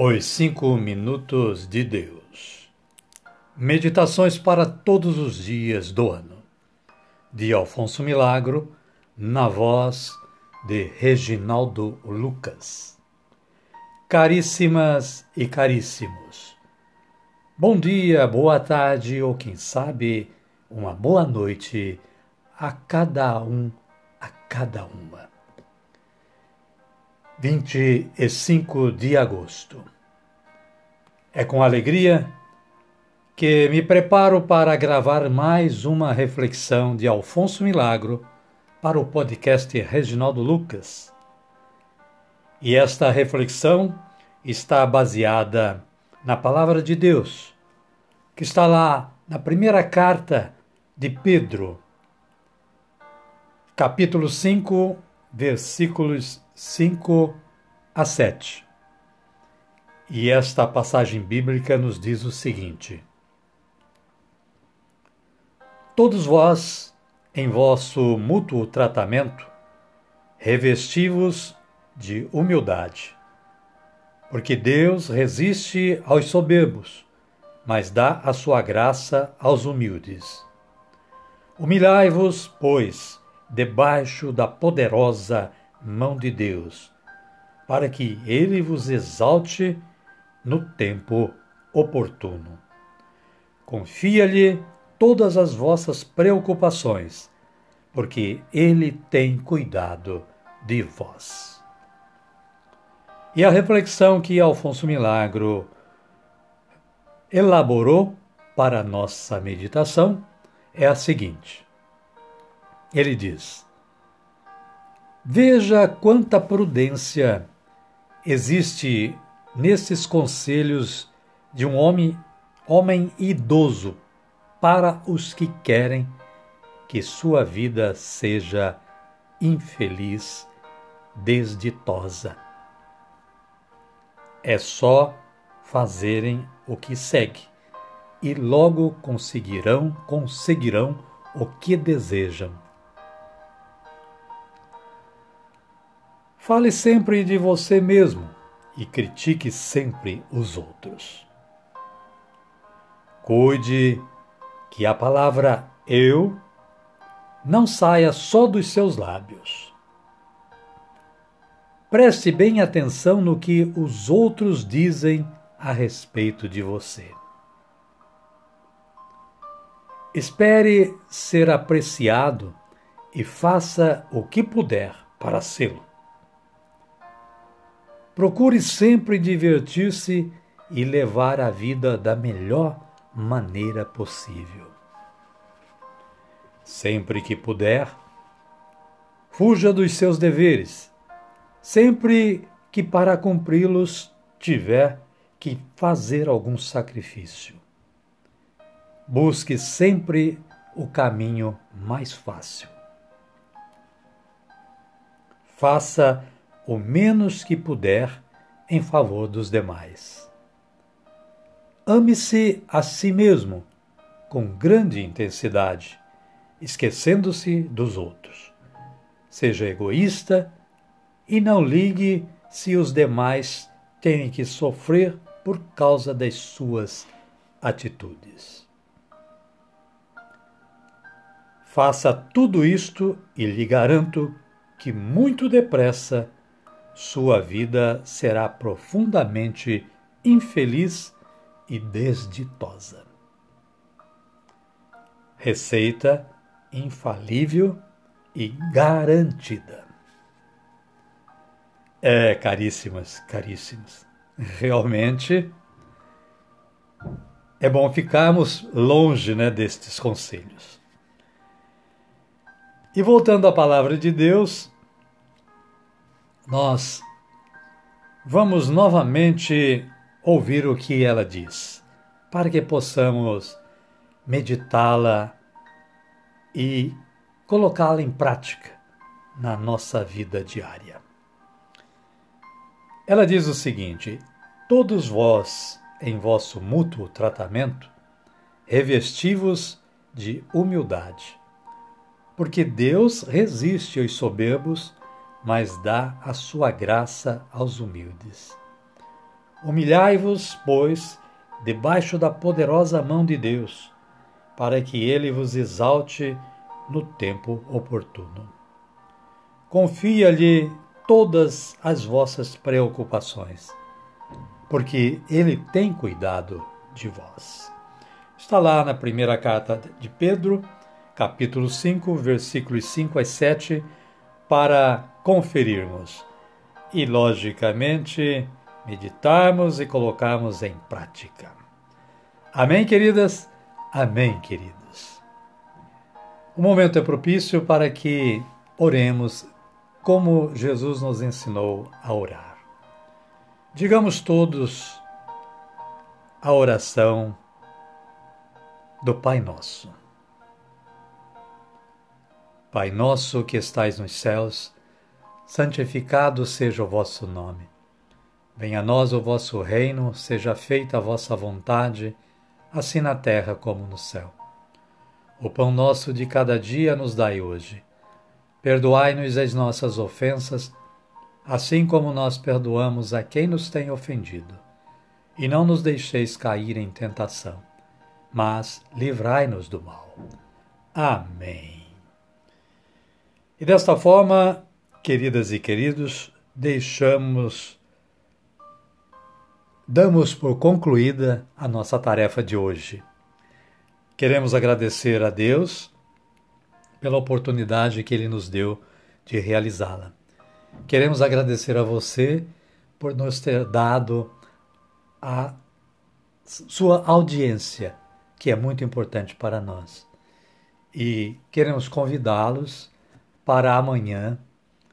Os Cinco Minutos de Deus. Meditações para todos os dias do ano. De Alfonso Milagro, na voz de Reginaldo Lucas. Caríssimas e caríssimos, bom dia, boa tarde ou quem sabe, uma boa noite a cada um, a cada uma. 25 de agosto. É com alegria que me preparo para gravar mais uma reflexão de Alfonso Milagro para o podcast Reginaldo Lucas. E esta reflexão está baseada na palavra de Deus, que está lá na primeira carta de Pedro, capítulo 5, versículos 5 a 7. E esta passagem bíblica nos diz o seguinte: Todos vós, em vosso mútuo tratamento, revestivos de humildade, porque Deus resiste aos soberbos, mas dá a sua graça aos humildes. Humilhai-vos, pois, debaixo da poderosa mão de Deus, para que ele vos exalte no tempo oportuno. Confia-lhe todas as vossas preocupações, porque ele tem cuidado de vós. E a reflexão que Alfonso Milagro elaborou para nossa meditação é a seguinte. Ele diz: Veja quanta prudência existe nesses conselhos de um homem, homem idoso para os que querem que sua vida seja infeliz, desditosa. É só fazerem o que segue e logo conseguirão, conseguirão o que desejam. Fale sempre de você mesmo e critique sempre os outros. Cuide que a palavra eu não saia só dos seus lábios. Preste bem atenção no que os outros dizem a respeito de você. Espere ser apreciado e faça o que puder para sê-lo. Procure sempre divertir-se e levar a vida da melhor maneira possível. Sempre que puder, fuja dos seus deveres, sempre que para cumpri-los tiver que fazer algum sacrifício. Busque sempre o caminho mais fácil. Faça o menos que puder em favor dos demais. Ame-se a si mesmo com grande intensidade, esquecendo-se dos outros. Seja egoísta e não ligue se os demais têm que sofrer por causa das suas atitudes. Faça tudo isto e lhe garanto que muito depressa sua vida será profundamente infeliz e desditosa. Receita infalível e garantida. É, caríssimas, caríssimos, realmente é bom ficarmos longe né, destes conselhos. E voltando à palavra de Deus, nós vamos novamente ouvir o que ela diz, para que possamos meditá-la e colocá-la em prática na nossa vida diária. Ela diz o seguinte: Todos vós, em vosso mútuo tratamento, revestivos de humildade, porque Deus resiste aos soberbos mas dá a sua graça aos humildes. Humilhai-vos, pois, debaixo da poderosa mão de Deus, para que ele vos exalte no tempo oportuno. Confia-lhe todas as vossas preocupações, porque ele tem cuidado de vós. Está lá na primeira carta de Pedro, capítulo 5, versículos 5 a 7, para conferirmos e, logicamente, meditarmos e colocarmos em prática. Amém, queridas? Amém, queridos. O momento é propício para que oremos como Jesus nos ensinou a orar. Digamos todos a oração do Pai Nosso. Pai nosso que estais nos céus, santificado seja o vosso nome. Venha a nós o vosso reino, seja feita a vossa vontade, assim na terra como no céu. O pão nosso de cada dia nos dai hoje. Perdoai-nos as nossas ofensas, assim como nós perdoamos a quem nos tem ofendido. E não nos deixeis cair em tentação, mas livrai-nos do mal. Amém. E desta forma, queridas e queridos, deixamos, damos por concluída a nossa tarefa de hoje. Queremos agradecer a Deus pela oportunidade que Ele nos deu de realizá-la. Queremos agradecer a você por nos ter dado a sua audiência, que é muito importante para nós. E queremos convidá-los para amanhã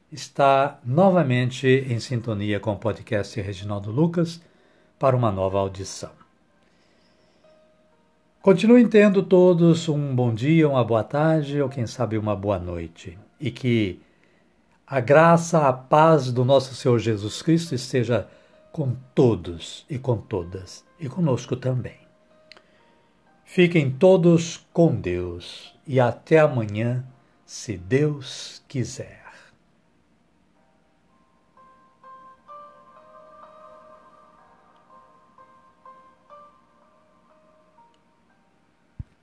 estar novamente em sintonia com o podcast Reginaldo Lucas para uma nova audição. Continuem tendo todos um bom dia, uma boa tarde ou quem sabe uma boa noite. E que a graça, a paz do nosso Senhor Jesus Cristo esteja com todos e com todas e conosco também. Fiquem todos com Deus e até amanhã, se Deus quiser.